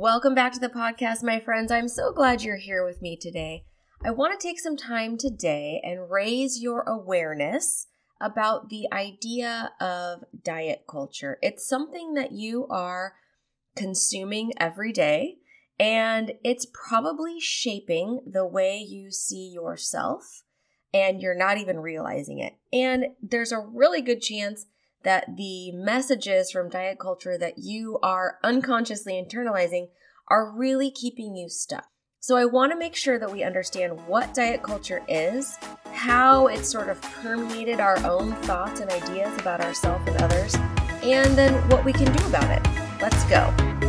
Welcome back to the podcast, my friends. I'm so glad you're here with me today. I want to take some time today and raise your awareness about the idea of diet culture. It's something that you are consuming every day, and it's probably shaping the way you see yourself, and you're not even realizing it. And there's a really good chance that the messages from diet culture that you are unconsciously internalizing are really keeping you stuck. So, I want to make sure that we understand what diet culture is, how it sort of permeated our own thoughts and ideas about ourselves and others, and then what we can do about it. Let's go.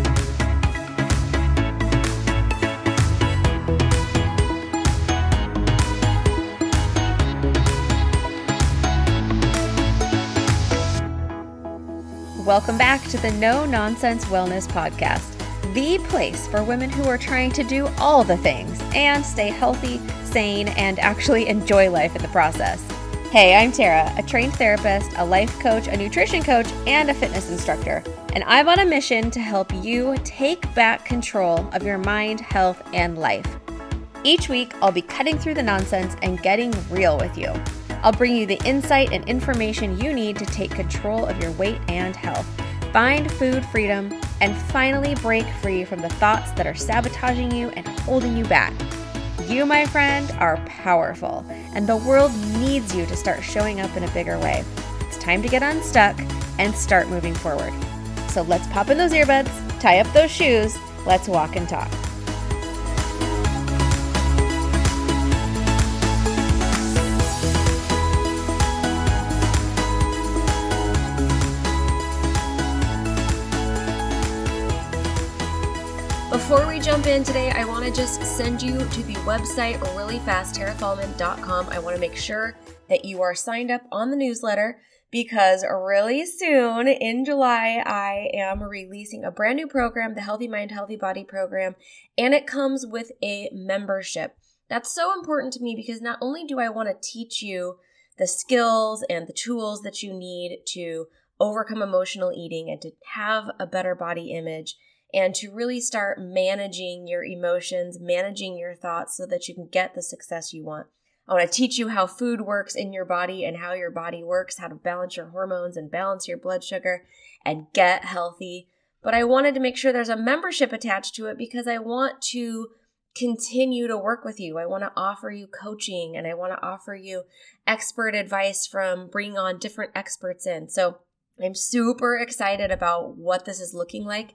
Welcome back to the No Nonsense Wellness Podcast, the place for women who are trying to do all the things and stay healthy, sane, and actually enjoy life in the process. Hey, I'm Tara, a trained therapist, a life coach, a nutrition coach, and a fitness instructor. And I'm on a mission to help you take back control of your mind, health, and life. Each week, I'll be cutting through the nonsense and getting real with you. I'll bring you the insight and information you need to take control of your weight and health, find food freedom, and finally break free from the thoughts that are sabotaging you and holding you back. You, my friend, are powerful, and the world needs you to start showing up in a bigger way. It's time to get unstuck and start moving forward. So let's pop in those earbuds, tie up those shoes, let's walk and talk. Jump in today, I want to just send you to the website really. I want to make sure that you are signed up on the newsletter because really soon in July, I am releasing a brand new program, the Healthy Mind, Healthy Body program, and it comes with a membership. That's so important to me because not only do I want to teach you the skills and the tools that you need to overcome emotional eating and to have a better body image and to really start managing your emotions, managing your thoughts so that you can get the success you want. I want to teach you how food works in your body and how your body works, how to balance your hormones and balance your blood sugar and get healthy. But I wanted to make sure there's a membership attached to it because I want to continue to work with you. I want to offer you coaching and I want to offer you expert advice from bringing on different experts in. So I'm super excited about what this is looking like.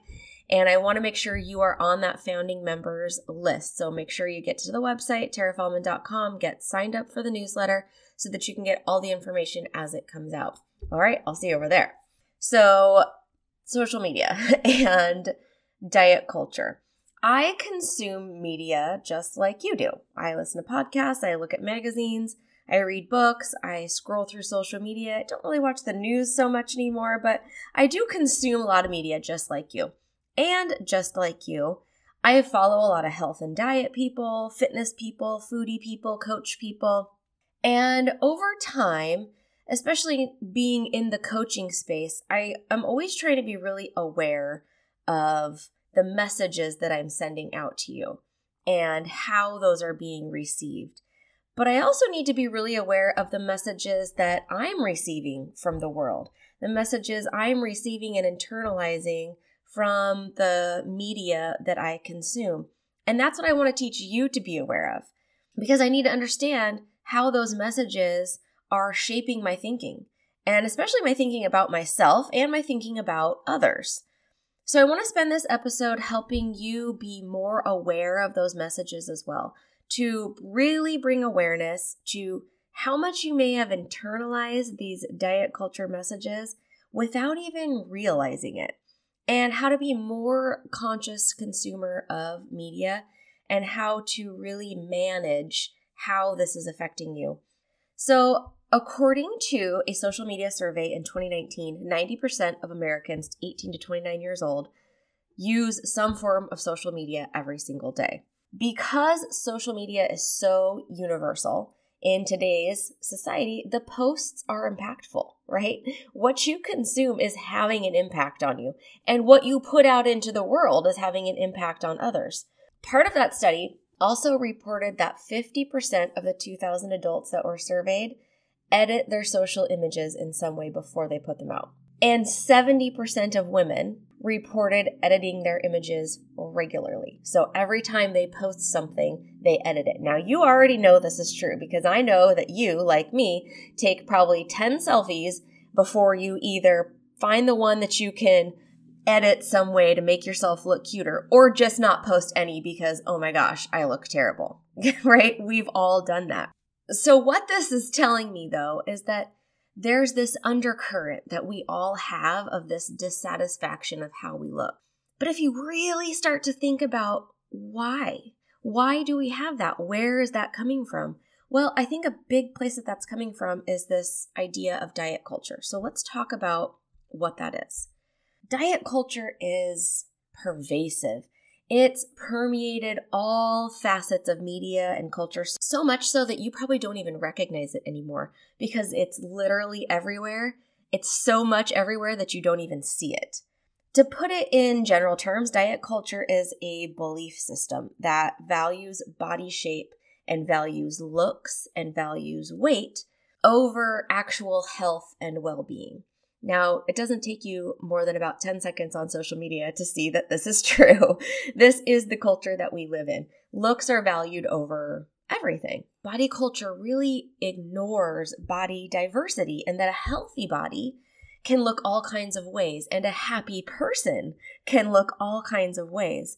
And I want to make sure you are on that founding members list. So make sure you get to the website, tarafaulmann.com, get signed up for the newsletter so that you can get all the information as it comes out. All right, I'll see you over there. So, social media and diet culture. I consume media just like you do. I listen to podcasts, I look at magazines, I read books, I scroll through social media. I don't really watch the news so much anymore, but I do consume a lot of media just like you. And just like you, I follow a lot of health and diet people, fitness people, foodie people, coach people. And over time, especially being in the coaching space, I am always trying to be really aware of the messages that I'm sending out to you and how those are being received. But I also need to be really aware of the messages that I'm receiving from the world, the messages I'm receiving and internalizing from the media that I consume. And that's what I want to teach you to be aware of because I need to understand how those messages are shaping my thinking and especially my thinking about myself and my thinking about others. So I want to spend this episode helping you be more aware of those messages as well, to really bring awareness to how much you may have internalized these diet culture messages without even realizing it and how to be more conscious consumer of media and how to really manage how this is affecting you. So, according to a social media survey in 2019, 90% of Americans 18 to 29 years old use some form of social media every single day. Because social media is so universal in today's society, the posts are impactful. right? What you consume is having an impact on you, and what you put out into the world is having an impact on others. Part of that study also reported that 50% of the 2,000 adults that were surveyed edit their social images in some way before they put them out. And 70% of women reported editing their images regularly. So every time they post something, they edit it. Now, you already know this is true because I know that you, like me, take probably 10 selfies before you either find the one that you can edit some way to make yourself look cuter or just not post any because, oh my gosh, I look terrible, right? We've all done that. So, what this is telling me though is that there's this undercurrent that we all have of this dissatisfaction of how we look. But if you really start to think about why, why do we have that? Where is that coming from? Well, I think a big place that that's coming from is this idea of diet culture. So let's talk about what that is. Diet culture is pervasive. It's permeated all facets of media and culture, so much so that you probably don't even recognize it anymore because it's literally everywhere. It's so much everywhere that you don't even see it. To put it in general terms, diet culture is a belief system that values body shape and values looks and values weight over actual health and well being. Now, it doesn't take you more than about 10 seconds on social media to see that this is true. this is the culture that we live in. Looks are valued over everything. Body culture really ignores body diversity and that a healthy body can look all kinds of ways and a happy person can look all kinds of ways.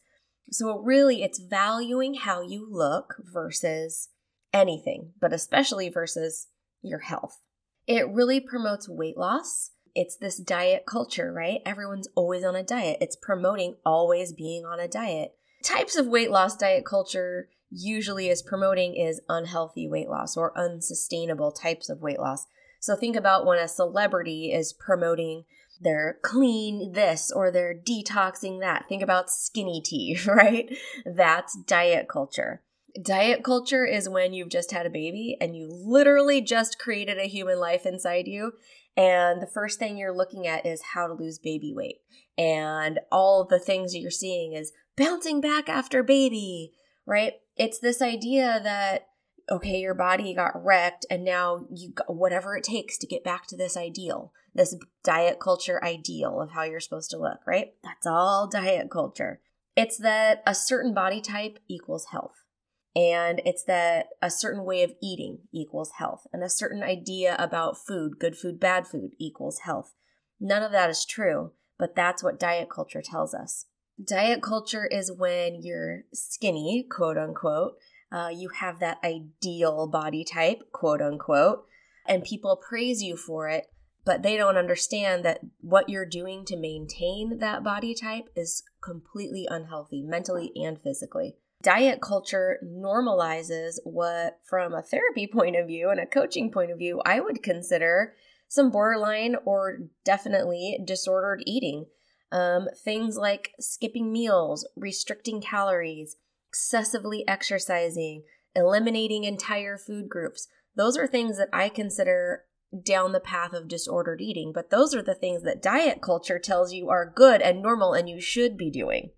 So, really, it's valuing how you look versus anything, but especially versus your health. It really promotes weight loss it's this diet culture, right? Everyone's always on a diet. It's promoting always being on a diet. Types of weight loss diet culture usually is promoting is unhealthy weight loss or unsustainable types of weight loss. So think about when a celebrity is promoting their clean this or they're detoxing that. Think about skinny tea, right? That's diet culture. Diet culture is when you've just had a baby and you literally just created a human life inside you and the first thing you're looking at is how to lose baby weight. And all the things that you're seeing is bouncing back after baby, right? It's this idea that, okay, your body got wrecked and now you got whatever it takes to get back to this ideal, this diet culture ideal of how you're supposed to look, right? That's all diet culture. It's that a certain body type equals health. And it's that a certain way of eating equals health, and a certain idea about food, good food, bad food, equals health. None of that is true, but that's what diet culture tells us. Diet culture is when you're skinny, quote unquote. Uh, you have that ideal body type, quote unquote, and people praise you for it, but they don't understand that what you're doing to maintain that body type is completely unhealthy, mentally and physically diet culture normalizes what, from a therapy point of view and a coaching point of view, I would consider some borderline or definitely disordered eating. Um, things like skipping meals, restricting calories, excessively exercising, eliminating entire food groups. Those are things that I consider down the path of disordered eating, but those are the things that diet culture tells you are good and normal and you should be doing.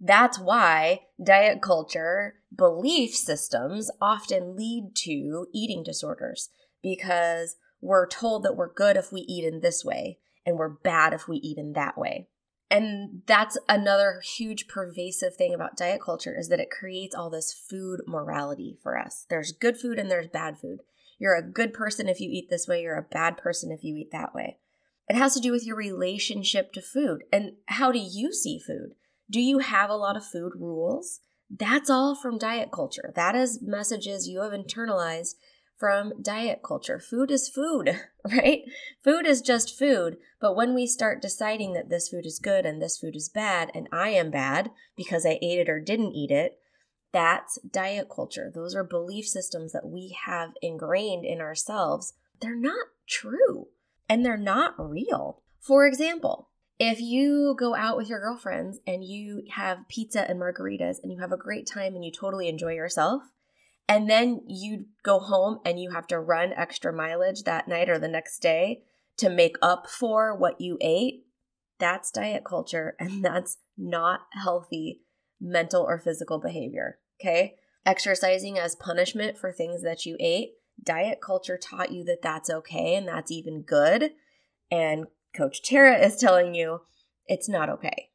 That's why diet culture belief systems often lead to eating disorders because we're told that we're good if we eat in this way and we're bad if we eat in that way. And that's another huge pervasive thing about diet culture is that it creates all this food morality for us. There's good food and there's bad food. You're a good person if you eat this way, you're a bad person if you eat that way. It has to do with your relationship to food and how do you see food? Do you have a lot of food rules? That's all from diet culture. That is messages you have internalized from diet culture. Food is food, right? Food is just food. But when we start deciding that this food is good and this food is bad, and I am bad because I ate it or didn't eat it, that's diet culture. Those are belief systems that we have ingrained in ourselves. They're not true and they're not real. For example, if you go out with your girlfriends and you have pizza and margaritas and you have a great time and you totally enjoy yourself, and then you go home and you have to run extra mileage that night or the next day to make up for what you ate, that's diet culture and that's not healthy mental or physical behavior. Okay. Exercising as punishment for things that you ate, diet culture taught you that that's okay and that's even good. And Coach Tara is telling you it's not okay.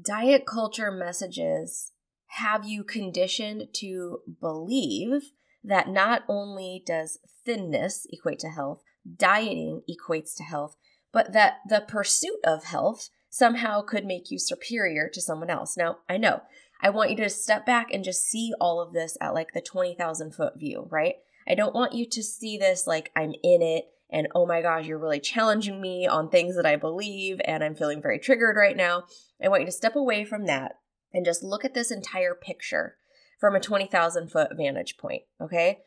Diet culture messages have you conditioned to believe that not only does thinness equate to health, dieting equates to health, but that the pursuit of health somehow could make you superior to someone else. Now, I know I want you to step back and just see all of this at like the 20,000 foot view, right? I don't want you to see this like I'm in it and oh my gosh, you're really challenging me on things that I believe and I'm feeling very triggered right now. I want you to step away from that and just look at this entire picture from a 20,000 foot vantage point, okay?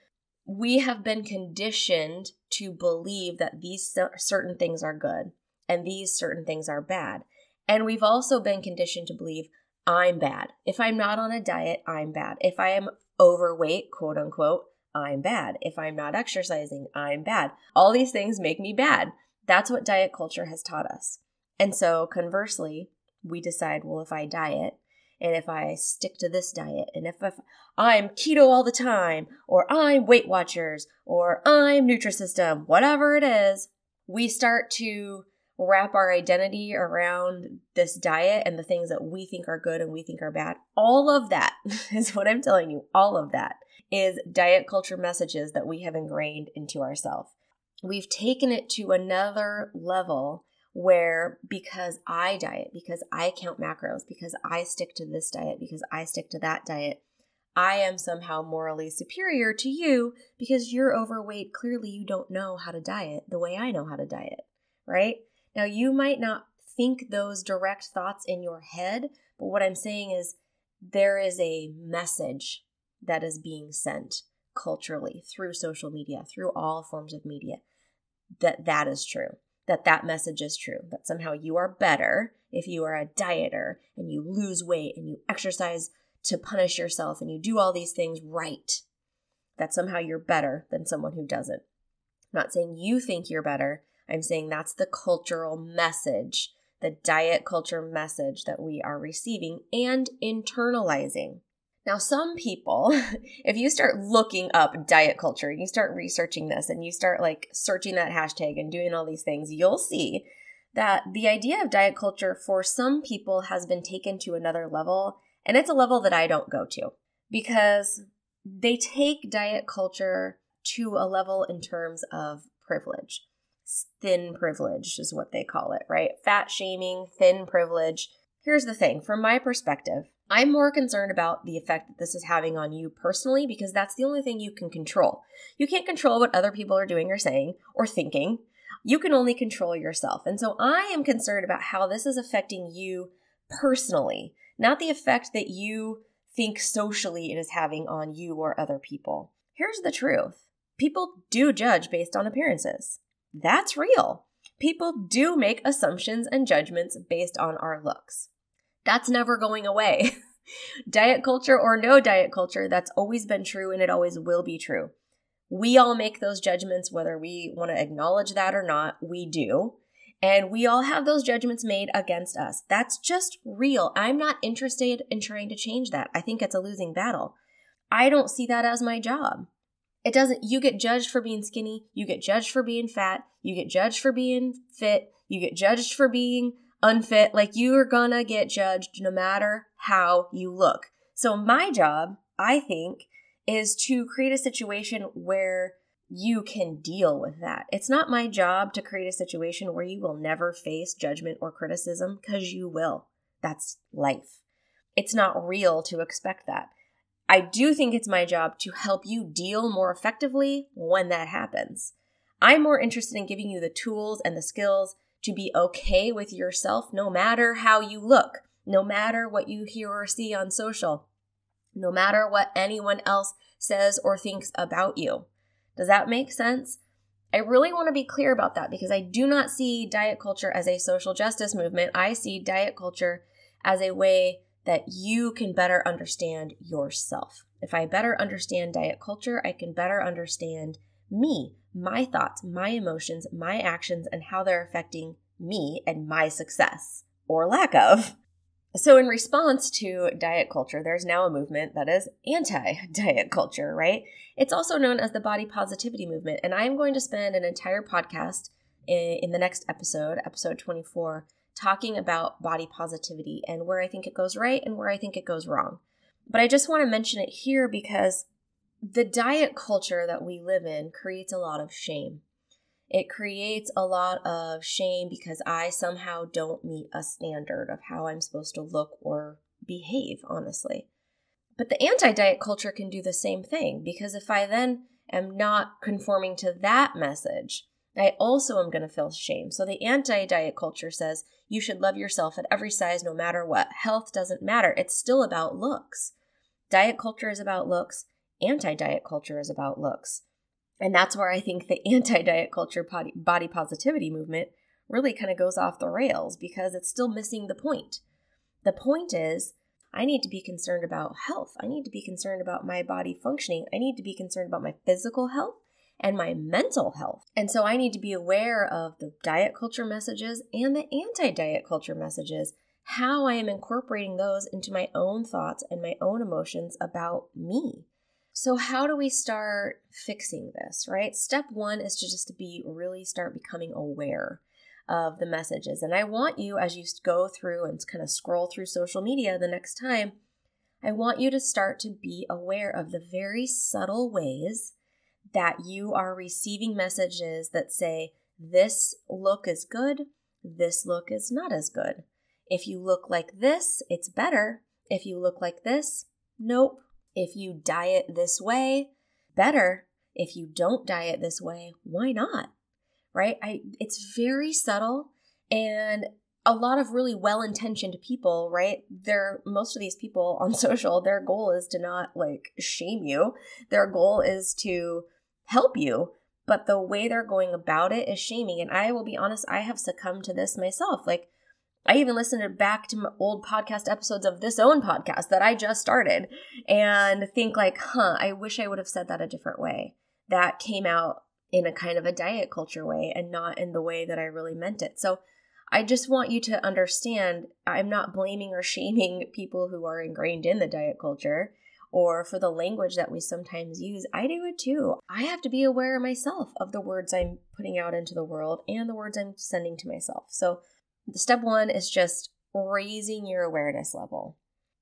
We have been conditioned to believe that these certain things are good and these certain things are bad. And we've also been conditioned to believe I'm bad. If I'm not on a diet, I'm bad. If I am overweight, quote unquote, I'm bad. If I'm not exercising, I'm bad. All these things make me bad. That's what diet culture has taught us. And so conversely, we decide, well, if I diet and if I stick to this diet and if, if I'm keto all the time or I'm Weight Watchers or I'm Nutrisystem, whatever it is, we start to wrap our identity around this diet and the things that we think are good and we think are bad. All of that is what I'm telling you. All of that is diet culture messages that we have ingrained into ourselves. We've taken it to another level where because I diet, because I count macros, because I stick to this diet, because I stick to that diet, I am somehow morally superior to you because you're overweight. Clearly, you don't know how to diet the way I know how to diet, right? Now, you might not think those direct thoughts in your head, but what I'm saying is there is a message that is being sent culturally through social media, through all forms of media, that that is true, that that message is true, that somehow you are better if you are a dieter and you lose weight and you exercise to punish yourself and you do all these things right, that somehow you're better than someone who doesn't. I'm not saying you think you're better. I'm saying that's the cultural message, the diet culture message that we are receiving and internalizing. Now, some people, if you start looking up diet culture, you start researching this and you start like searching that hashtag and doing all these things, you'll see that the idea of diet culture for some people has been taken to another level. And it's a level that I don't go to because they take diet culture to a level in terms of privilege. Thin privilege is what they call it, right? Fat shaming, thin privilege. Here's the thing from my perspective, I'm more concerned about the effect that this is having on you personally because that's the only thing you can control. You can't control what other people are doing or saying or thinking. You can only control yourself. And so I am concerned about how this is affecting you personally, not the effect that you think socially it is having on you or other people. Here's the truth people do judge based on appearances. That's real. People do make assumptions and judgments based on our looks. That's never going away. diet culture or no diet culture, that's always been true and it always will be true. We all make those judgments, whether we want to acknowledge that or not, we do. And we all have those judgments made against us. That's just real. I'm not interested in trying to change that. I think it's a losing battle. I don't see that as my job. It doesn't, you get judged for being skinny, you get judged for being fat, you get judged for being fit, you get judged for being unfit. Like you're gonna get judged no matter how you look. So, my job, I think, is to create a situation where you can deal with that. It's not my job to create a situation where you will never face judgment or criticism because you will. That's life. It's not real to expect that. I do think it's my job to help you deal more effectively when that happens. I'm more interested in giving you the tools and the skills to be okay with yourself no matter how you look, no matter what you hear or see on social, no matter what anyone else says or thinks about you. Does that make sense? I really want to be clear about that because I do not see diet culture as a social justice movement. I see diet culture as a way that you can better understand yourself. If I better understand diet culture, I can better understand me, my thoughts, my emotions, my actions, and how they're affecting me and my success or lack of. So, in response to diet culture, there's now a movement that is anti diet culture, right? It's also known as the body positivity movement. And I'm going to spend an entire podcast in, in the next episode, episode 24, talking about body positivity and where I think it goes right and where I think it goes wrong. But I just want to mention it here because the diet culture that we live in creates a lot of shame. It creates a lot of shame because I somehow don't meet a standard of how I'm supposed to look or behave, honestly. But the anti diet culture can do the same thing because if I then am not conforming to that message, I also am going to feel shame. So the anti diet culture says you should love yourself at every size no matter what. Health doesn't matter. It's still about looks. Diet culture is about looks, anti diet culture is about looks. And that's where I think the anti diet culture body, positivity movement really kind of goes off the rails because it's still missing the point. The point is, I need to be concerned about health. I need to be concerned about my body functioning. I need to be concerned about my physical health and my mental health. And so I need to be aware of the diet culture messages and the anti diet culture messages, how I am incorporating those into my own thoughts and my own emotions about me. So, how do we start fixing this, right? Step one is to just be really start becoming aware of the messages. And I want you, as you go through and kind of scroll through social media the next time, I want you to start to be aware of the very subtle ways that you are receiving messages that say, this look is good, this look is not as good. If you look like this, it's better. If you look like this, nope. If you diet this way, better. If you don't diet this way, why not? Right? I it's very subtle and a lot of really well-intentioned people, right? They're most of these people on social, their goal is to not like shame you. Their goal is to help you, but the way they're going about it is shaming. And I will be honest, I have succumbed to this myself. Like, I even listened back to old podcast episodes of this own podcast that I just started and think like, huh, I wish I would have said that a different way. That came out in a kind of a diet culture way and not in the way that I really meant it. So I just want you to understand I'm not blaming or shaming people who are ingrained in the diet culture or for the language that we sometimes use, I do it too. I have to be aware myself of the words I'm putting out into the world and the words I'm sending to myself. So, step one is just raising your awareness level.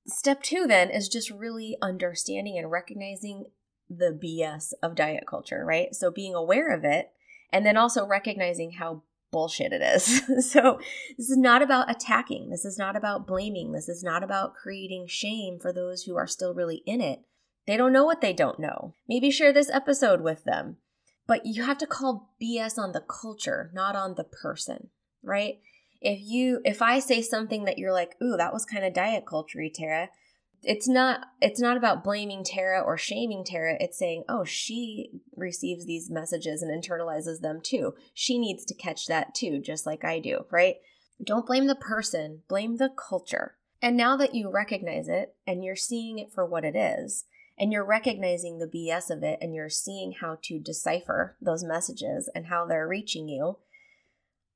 Step two, then, is just really understanding and recognizing the BS of diet culture, right? So, being aware of it and then also recognizing how bullshit it is. so, this is not about attacking. This is not about blaming. This is not about creating shame for those who are still really in it. They don't know what they don't know. Maybe share this episode with them. But you have to call BS on the culture, not on the person, right? If you if I say something that you're like, "Ooh, that was kind of diet culture Tara," it's not it's not about blaming Tara or shaming Tara. It's saying, "Oh, she receives these messages and internalizes them too. She needs to catch that too, just like I do, right?" Don't blame the person, blame the culture. And now that you recognize it and you're seeing it for what it is, and you're recognizing the BS of it and you're seeing how to decipher those messages and how they're reaching you,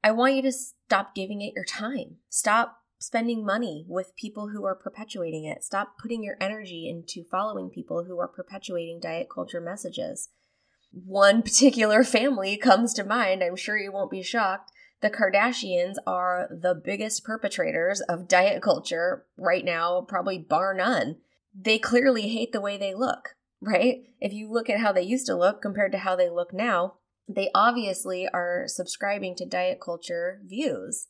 I want you to stop giving it your time. Stop spending money with people who are perpetuating it. Stop putting your energy into following people who are perpetuating diet culture messages. One particular family comes to mind. I'm sure you won't be shocked. The Kardashians are the biggest perpetrators of diet culture right now, probably bar none. They clearly hate the way they look, right? If you look at how they used to look compared to how they look now, they obviously are subscribing to diet culture views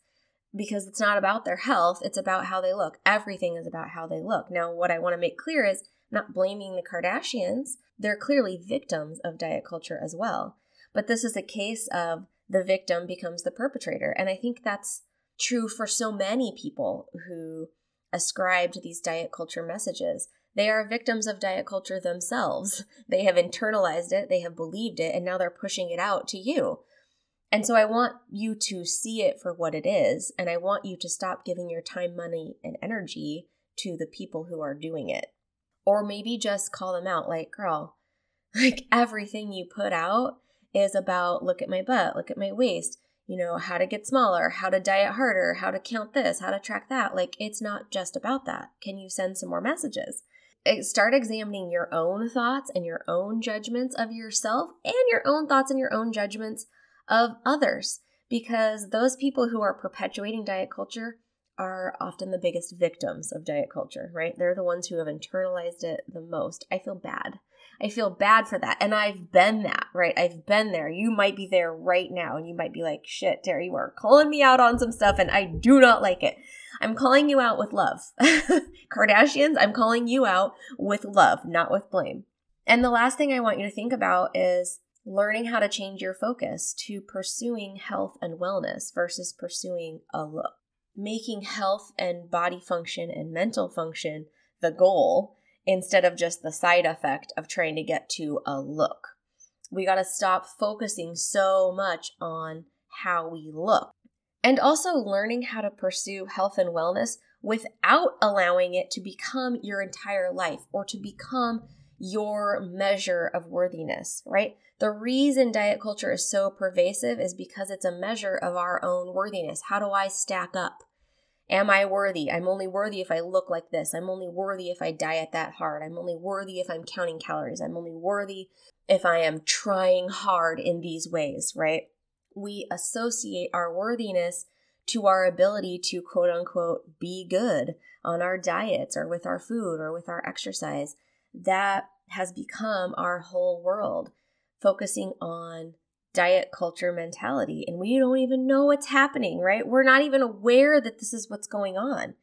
because it's not about their health, it's about how they look. Everything is about how they look. Now, what I want to make clear is I'm not blaming the Kardashians. They're clearly victims of diet culture as well. But this is a case of the victim becomes the perpetrator. And I think that's true for so many people who ascribe to these diet culture messages. They are victims of diet culture themselves. They have internalized it, they have believed it, and now they're pushing it out to you. And so I want you to see it for what it is. And I want you to stop giving your time, money, and energy to the people who are doing it. Or maybe just call them out like, girl, like everything you put out is about look at my butt, look at my waist, you know, how to get smaller, how to diet harder, how to count this, how to track that. Like, it's not just about that. Can you send some more messages? Start examining your own thoughts and your own judgments of yourself and your own thoughts and your own judgments of others because those people who are perpetuating diet culture are often the biggest victims of diet culture, right? They're the ones who have internalized it the most. I feel bad. I feel bad for that. And I've been that, right? I've been there. You might be there right now and you might be like, shit, Terry, you are calling me out on some stuff and I do not like it. I'm calling you out with love. Kardashians, I'm calling you out with love, not with blame. And the last thing I want you to think about is learning how to change your focus to pursuing health and wellness versus pursuing a look. Making health and body function and mental function the goal instead of just the side effect of trying to get to a look. We got to stop focusing so much on how we look. And also learning how to pursue health and wellness without allowing it to become your entire life or to become your measure of worthiness, right? The reason diet culture is so pervasive is because it's a measure of our own worthiness. How do I stack up? Am I worthy? I'm only worthy if I look like this. I'm only worthy if I diet that hard. I'm only worthy if I'm counting calories. I'm only worthy if I am trying hard in these ways, right? We associate our worthiness to our ability to quote unquote be good on our diets or with our food or with our exercise. That has become our whole world, focusing on diet culture mentality and we don't even know what's happening, right? We're not even aware that this is what's going on.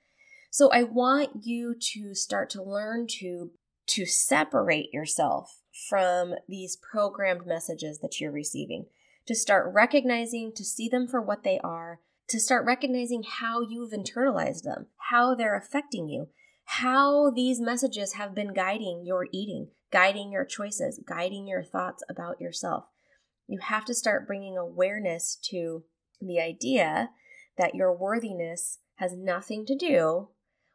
So I want you to start to learn to to separate yourself from these programmed messages that you're receiving. To start recognizing, to see them for what they are, to start recognizing how you've internalized them, how they're affecting you, how these messages have been guiding your eating, guiding your choices, guiding your thoughts about yourself you have to start bringing awareness to the idea that your worthiness has nothing to do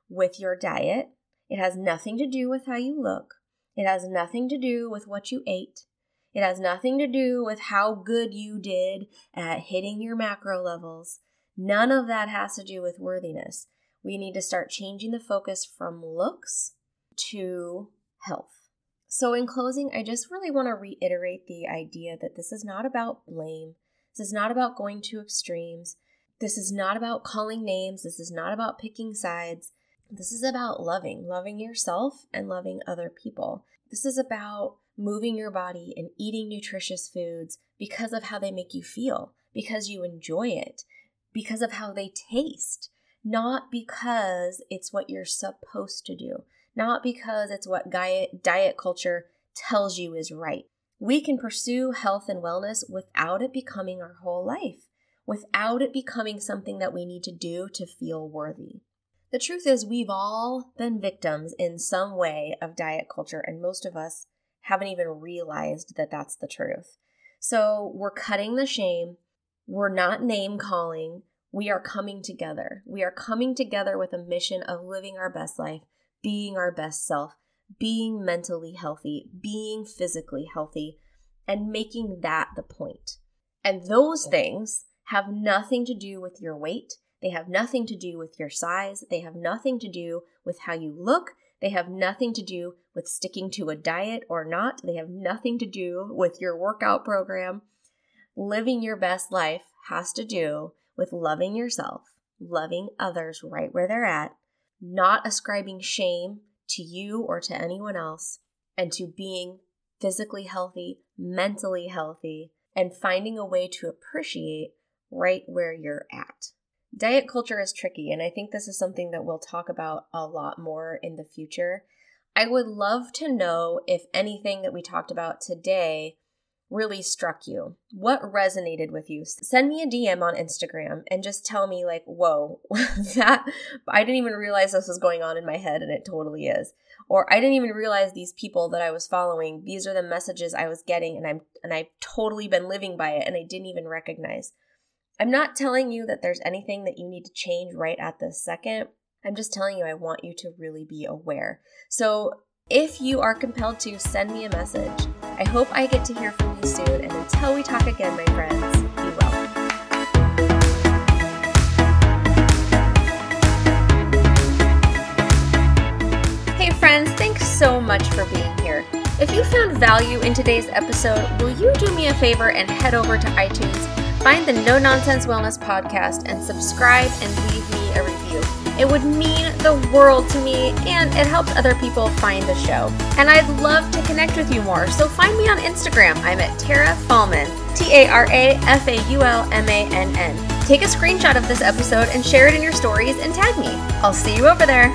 with your diet. It has nothing to do with how you look. It has nothing to do with what you ate. It has nothing to do with how good you did at hitting your macro levels. None of that has to do with worthiness. We need to start changing the focus from looks to health. So, in closing, I just really want to reiterate the idea that this is not about blame. This is not about going to extremes. This is not about calling names. This is not about picking sides. This is about loving, loving yourself and loving other people. This is about moving your body and eating nutritious foods because of how they make you feel, because you enjoy it, because of how they taste, not because it's what you're supposed to do not because it's what diet, diet culture tells you is right. We can pursue health and wellness without it becoming our whole life, without it becoming something that we need to do to feel worthy. The truth is, we've all been victims in some way of diet culture, and most of us haven't even realized that that's the truth. So we're cutting the shame, we're not name calling, we are coming together. We are coming together with a mission of living our best life being our best self, being mentally healthy, being physically healthy, and making that the point. And those things have nothing to do with your weight. They have nothing to do with your size. They have nothing to do with how you look. They have nothing to do with sticking to a diet or not. They have nothing to do with your workout program. Living your best life has to do with loving yourself, loving others right where they're at, not ascribing shame to you or to anyone else, and to being physically healthy, mentally healthy, and finding a way to appreciate right where you're at. Diet culture is tricky, and I think this is something that we'll talk about a lot more in the future. I would love to know if anything that we talked about today really struck you? What resonated with you? Send me a DM on Instagram and just tell me, like, whoa, that I didn't even realize this was going on in my head, and it totally is. Or I didn't even realize these people that I was following, these are the messages I was getting, and I'm and I've totally been living by it, and I didn't even recognize. I'm not telling you that there's anything that you need to change right at this second. I'm just telling you I want you to really be aware. So if you are compelled to, send me a message I hope I get to hear from you soon, and until we talk again, my friends, be well. Hey, friends, thanks so much for being here. If you found value in today's episode, will you do me a favor and head over to iTunes, find the No Nonsense Wellness Podcast, and subscribe and leave me a review? It would mean the world to me and it helps other people find the show. And I'd love to connect with you more, so find me on Instagram. I'm at Tara Faulmann, T A R A F A U L M A N N. Take a screenshot of this episode and share it in your stories and tag me. I'll see you over there.